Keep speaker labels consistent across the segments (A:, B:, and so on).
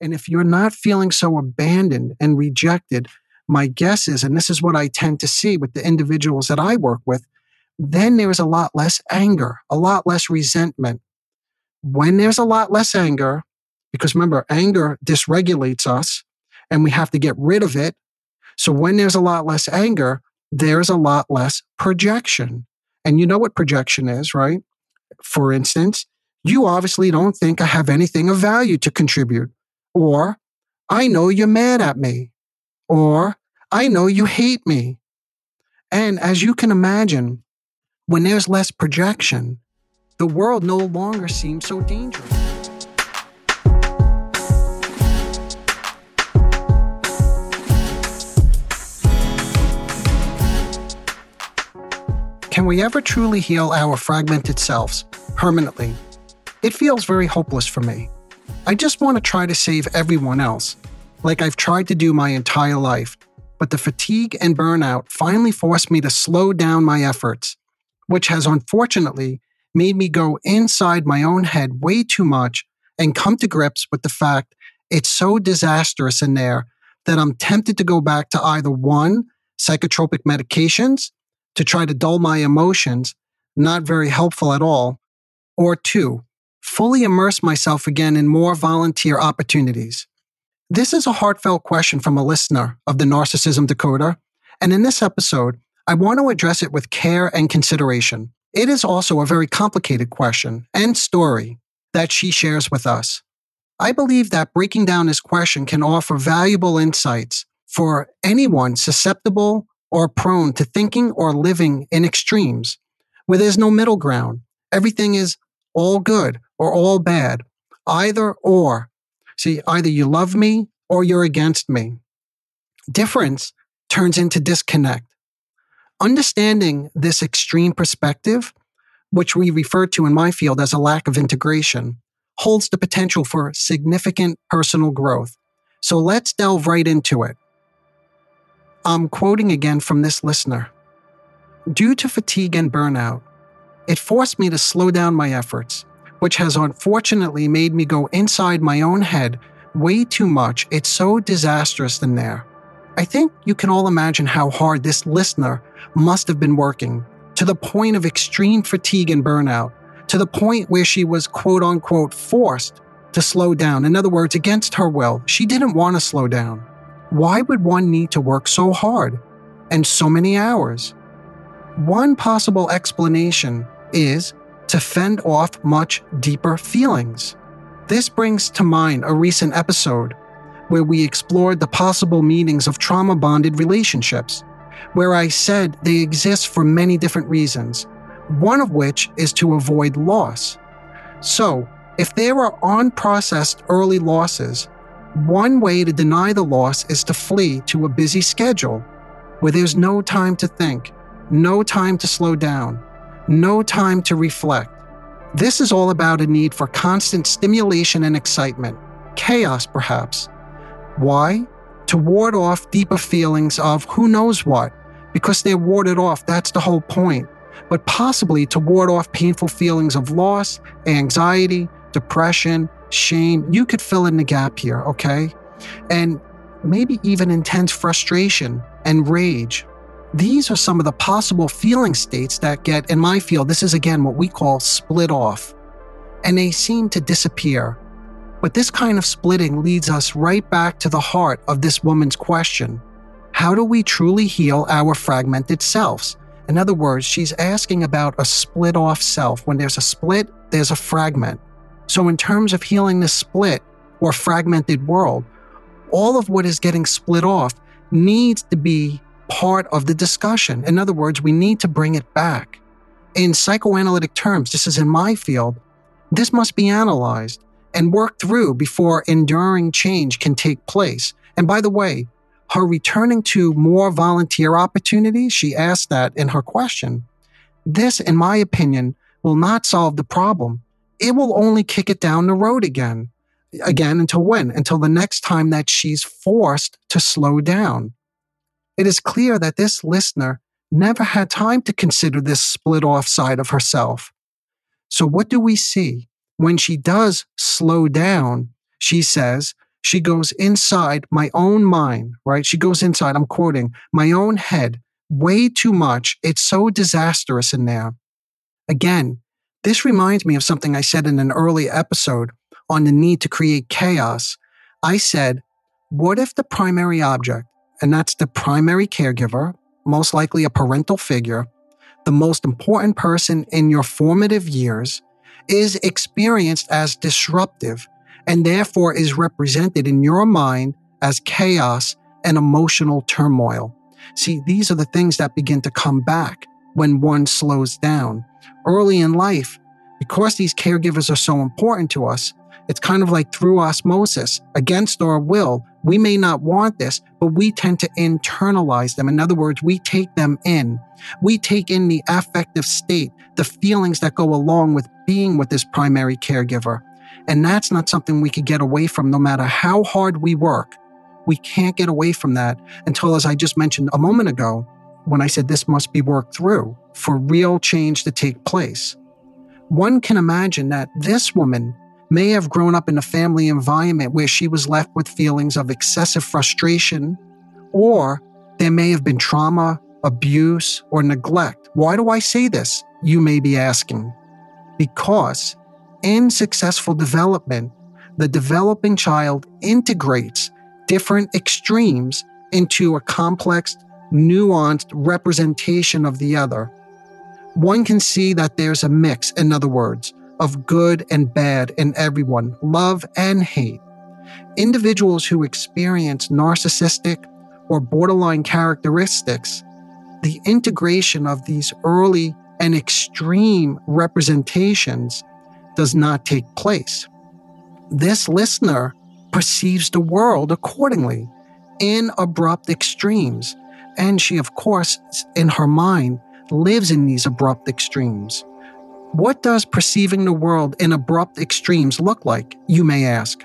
A: And if you're not feeling so abandoned and rejected, my guess is, and this is what I tend to see with the individuals that I work with, then there's a lot less anger, a lot less resentment. When there's a lot less anger, because remember, anger dysregulates us and we have to get rid of it. So when there's a lot less anger, there's a lot less projection. And you know what projection is, right? For instance, you obviously don't think I have anything of value to contribute. Or, I know you're mad at me. Or, I know you hate me. And as you can imagine, when there's less projection, the world no longer seems so dangerous. Can we ever truly heal our fragmented selves permanently? It feels very hopeless for me. I just want to try to save everyone else, like I've tried to do my entire life. But the fatigue and burnout finally forced me to slow down my efforts, which has unfortunately made me go inside my own head way too much and come to grips with the fact it's so disastrous in there that I'm tempted to go back to either one, psychotropic medications to try to dull my emotions, not very helpful at all, or two, fully immerse myself again in more volunteer opportunities. This is a heartfelt question from a listener of the Narcissism Decoder, and in this episode, I want to address it with care and consideration. It is also a very complicated question and story that she shares with us. I believe that breaking down this question can offer valuable insights for anyone susceptible or prone to thinking or living in extremes where there's no middle ground. Everything is all good or all bad, either or. See, either you love me or you're against me. Difference turns into disconnect. Understanding this extreme perspective, which we refer to in my field as a lack of integration, holds the potential for significant personal growth. So let's delve right into it. I'm quoting again from this listener. Due to fatigue and burnout, it forced me to slow down my efforts, which has unfortunately made me go inside my own head way too much. It's so disastrous in there. I think you can all imagine how hard this listener must have been working to the point of extreme fatigue and burnout, to the point where she was quote unquote forced to slow down. In other words, against her will, she didn't want to slow down. Why would one need to work so hard and so many hours? One possible explanation is to fend off much deeper feelings. This brings to mind a recent episode where we explored the possible meanings of trauma bonded relationships, where I said they exist for many different reasons, one of which is to avoid loss. So, if there are unprocessed early losses, one way to deny the loss is to flee to a busy schedule where there's no time to think, no time to slow down, no time to reflect. This is all about a need for constant stimulation and excitement, chaos perhaps. Why? To ward off deeper feelings of who knows what, because they're warded off, that's the whole point. But possibly to ward off painful feelings of loss, anxiety, depression, shame. You could fill in the gap here, okay? And maybe even intense frustration and rage. These are some of the possible feeling states that get, in my field, this is again what we call split off. And they seem to disappear. But this kind of splitting leads us right back to the heart of this woman's question How do we truly heal our fragmented selves? In other words, she's asking about a split off self. When there's a split, there's a fragment. So, in terms of healing the split or fragmented world, all of what is getting split off needs to be part of the discussion. In other words, we need to bring it back. In psychoanalytic terms, this is in my field, this must be analyzed and worked through before enduring change can take place. And by the way, her returning to more volunteer opportunities, she asked that in her question. This, in my opinion, will not solve the problem it will only kick it down the road again. Again, until when? Until the next time that she's forced to slow down. It is clear that this listener never had time to consider this split off side of herself. So, what do we see? When she does slow down, she says she goes inside my own mind, right? She goes inside, I'm quoting, my own head way too much. It's so disastrous in there. Again, this reminds me of something I said in an early episode on the need to create chaos. I said, what if the primary object, and that's the primary caregiver, most likely a parental figure, the most important person in your formative years, is experienced as disruptive and therefore is represented in your mind as chaos and emotional turmoil. See, these are the things that begin to come back when one slows down. Early in life, because these caregivers are so important to us, it's kind of like through osmosis, against our will. We may not want this, but we tend to internalize them. In other words, we take them in. We take in the affective state, the feelings that go along with being with this primary caregiver. And that's not something we could get away from no matter how hard we work. We can't get away from that until, as I just mentioned a moment ago, when I said this must be worked through for real change to take place. One can imagine that this woman may have grown up in a family environment where she was left with feelings of excessive frustration, or there may have been trauma, abuse, or neglect. Why do I say this? You may be asking. Because in successful development, the developing child integrates different extremes into a complex, nuanced representation of the other. One can see that there's a mix, in other words, of good and bad in everyone, love and hate. Individuals who experience narcissistic or borderline characteristics, the integration of these early and extreme representations does not take place. This listener perceives the world accordingly in abrupt extremes. And she, of course, in her mind, lives in these abrupt extremes. What does perceiving the world in abrupt extremes look like, you may ask?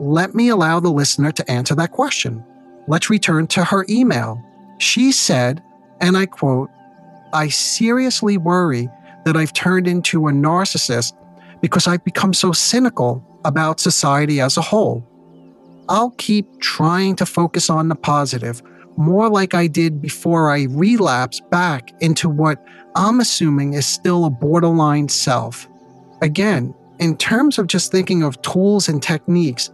A: Let me allow the listener to answer that question. Let's return to her email. She said, and I quote, I seriously worry that I've turned into a narcissist because I've become so cynical about society as a whole. I'll keep trying to focus on the positive, more like I did before I relapse back into what I'm assuming is still a borderline self. Again, in terms of just thinking of tools and techniques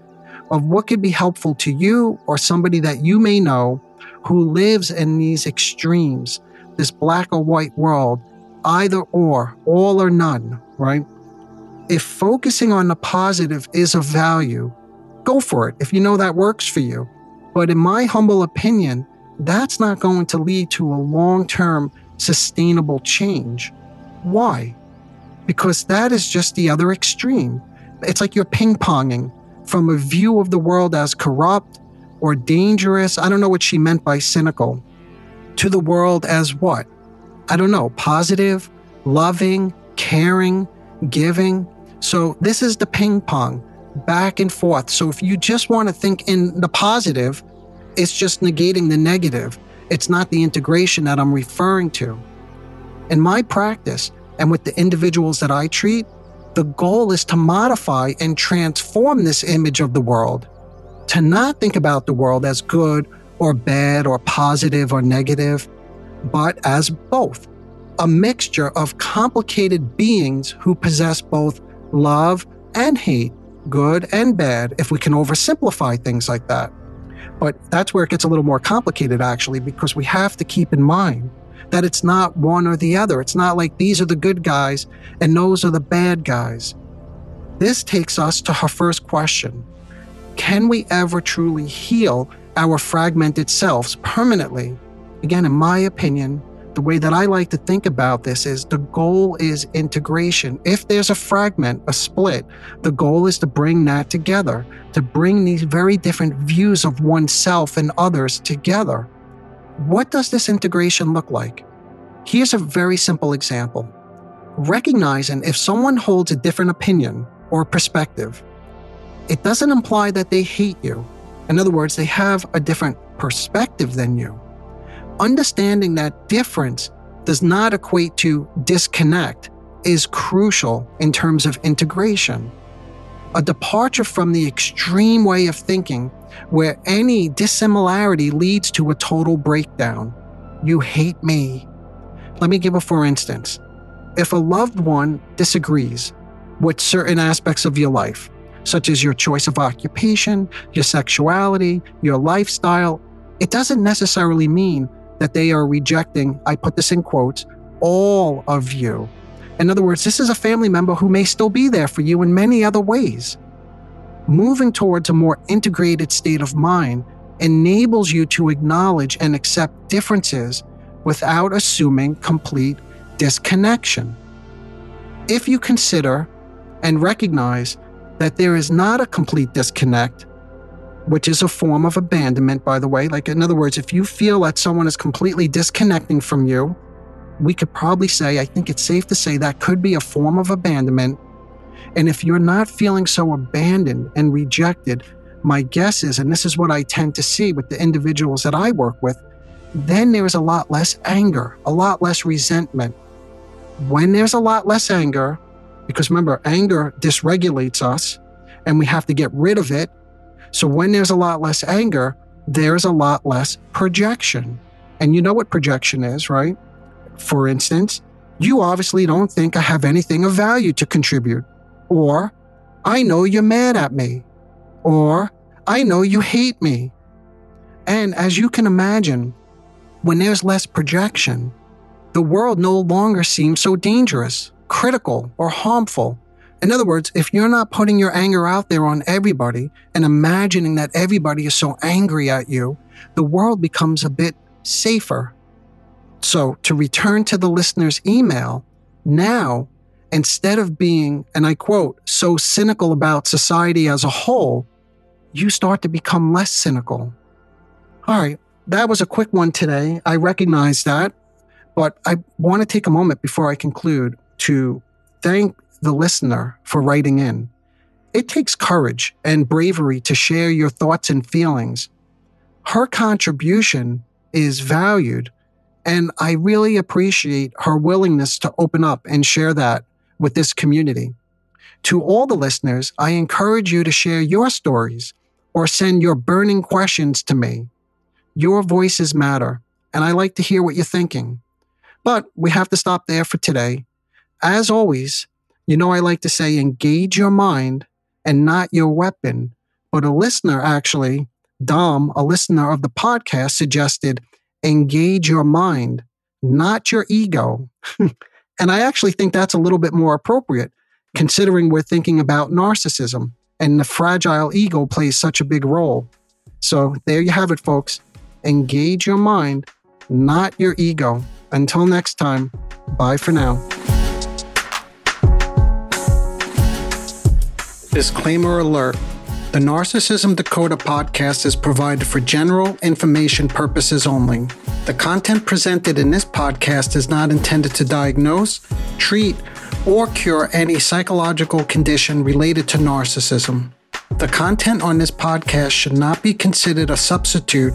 A: of what could be helpful to you or somebody that you may know who lives in these extremes, this black or white world, either or, all or none, right? If focusing on the positive is of value, go for it if you know that works for you. But in my humble opinion, that's not going to lead to a long term sustainable change. Why? Because that is just the other extreme. It's like you're ping ponging from a view of the world as corrupt or dangerous. I don't know what she meant by cynical. To the world as what? I don't know, positive, loving, caring, giving. So this is the ping pong back and forth. So if you just want to think in the positive, it's just negating the negative. It's not the integration that I'm referring to. In my practice and with the individuals that I treat, the goal is to modify and transform this image of the world, to not think about the world as good or bad or positive or negative, but as both a mixture of complicated beings who possess both love and hate, good and bad, if we can oversimplify things like that. But that's where it gets a little more complicated, actually, because we have to keep in mind that it's not one or the other. It's not like these are the good guys and those are the bad guys. This takes us to her first question Can we ever truly heal our fragmented selves permanently? Again, in my opinion, the way that I like to think about this is the goal is integration. If there's a fragment, a split, the goal is to bring that together, to bring these very different views of oneself and others together. What does this integration look like? Here's a very simple example. Recognizing if someone holds a different opinion or perspective, it doesn't imply that they hate you. In other words, they have a different perspective than you understanding that difference does not equate to disconnect is crucial in terms of integration. a departure from the extreme way of thinking where any dissimilarity leads to a total breakdown. You hate me. Let me give a for instance. If a loved one disagrees with certain aspects of your life, such as your choice of occupation, your sexuality, your lifestyle, it doesn't necessarily mean that they are rejecting, I put this in quotes, all of you. In other words, this is a family member who may still be there for you in many other ways. Moving towards a more integrated state of mind enables you to acknowledge and accept differences without assuming complete disconnection. If you consider and recognize that there is not a complete disconnect, which is a form of abandonment, by the way. Like, in other words, if you feel that someone is completely disconnecting from you, we could probably say, I think it's safe to say that could be a form of abandonment. And if you're not feeling so abandoned and rejected, my guess is, and this is what I tend to see with the individuals that I work with, then there is a lot less anger, a lot less resentment. When there's a lot less anger, because remember, anger dysregulates us and we have to get rid of it. So when there's a lot less anger, there's a lot less projection. And you know what projection is, right? For instance, you obviously don't think I have anything of value to contribute. Or, I know you're mad at me. Or, I know you hate me. And as you can imagine, when there's less projection, the world no longer seems so dangerous critical or harmful. In other words, if you're not putting your anger out there on everybody and imagining that everybody is so angry at you, the world becomes a bit safer. So, to return to the listener's email, now, instead of being, and I quote, so cynical about society as a whole, you start to become less cynical. All right, that was a quick one today. I recognize that, but I want to take a moment before I conclude to thank the listener for writing in. It takes courage and bravery to share your thoughts and feelings. Her contribution is valued, and I really appreciate her willingness to open up and share that with this community. To all the listeners, I encourage you to share your stories or send your burning questions to me. Your voices matter, and I like to hear what you're thinking. But we have to stop there for today. As always, you know, I like to say engage your mind and not your weapon. But a listener actually, Dom, a listener of the podcast, suggested engage your mind, not your ego. and I actually think that's a little bit more appropriate, considering we're thinking about narcissism and the fragile ego plays such a big role. So there you have it, folks. Engage your mind, not your ego. Until next time, bye for now. Disclaimer alert The Narcissism Decoder podcast is provided for general information purposes only. The content presented in this podcast is not intended to diagnose, treat, or cure any psychological condition related to narcissism. The content on this podcast should not be considered a substitute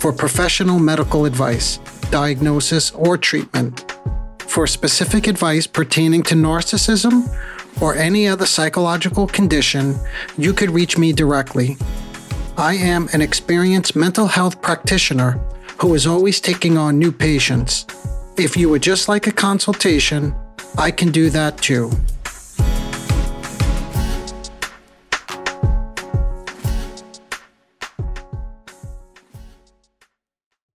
A: for professional medical advice, diagnosis, or treatment. For specific advice pertaining to narcissism, or any other psychological condition, you could reach me directly. I am an experienced mental health practitioner who is always taking on new patients. If you would just like a consultation, I can do that too.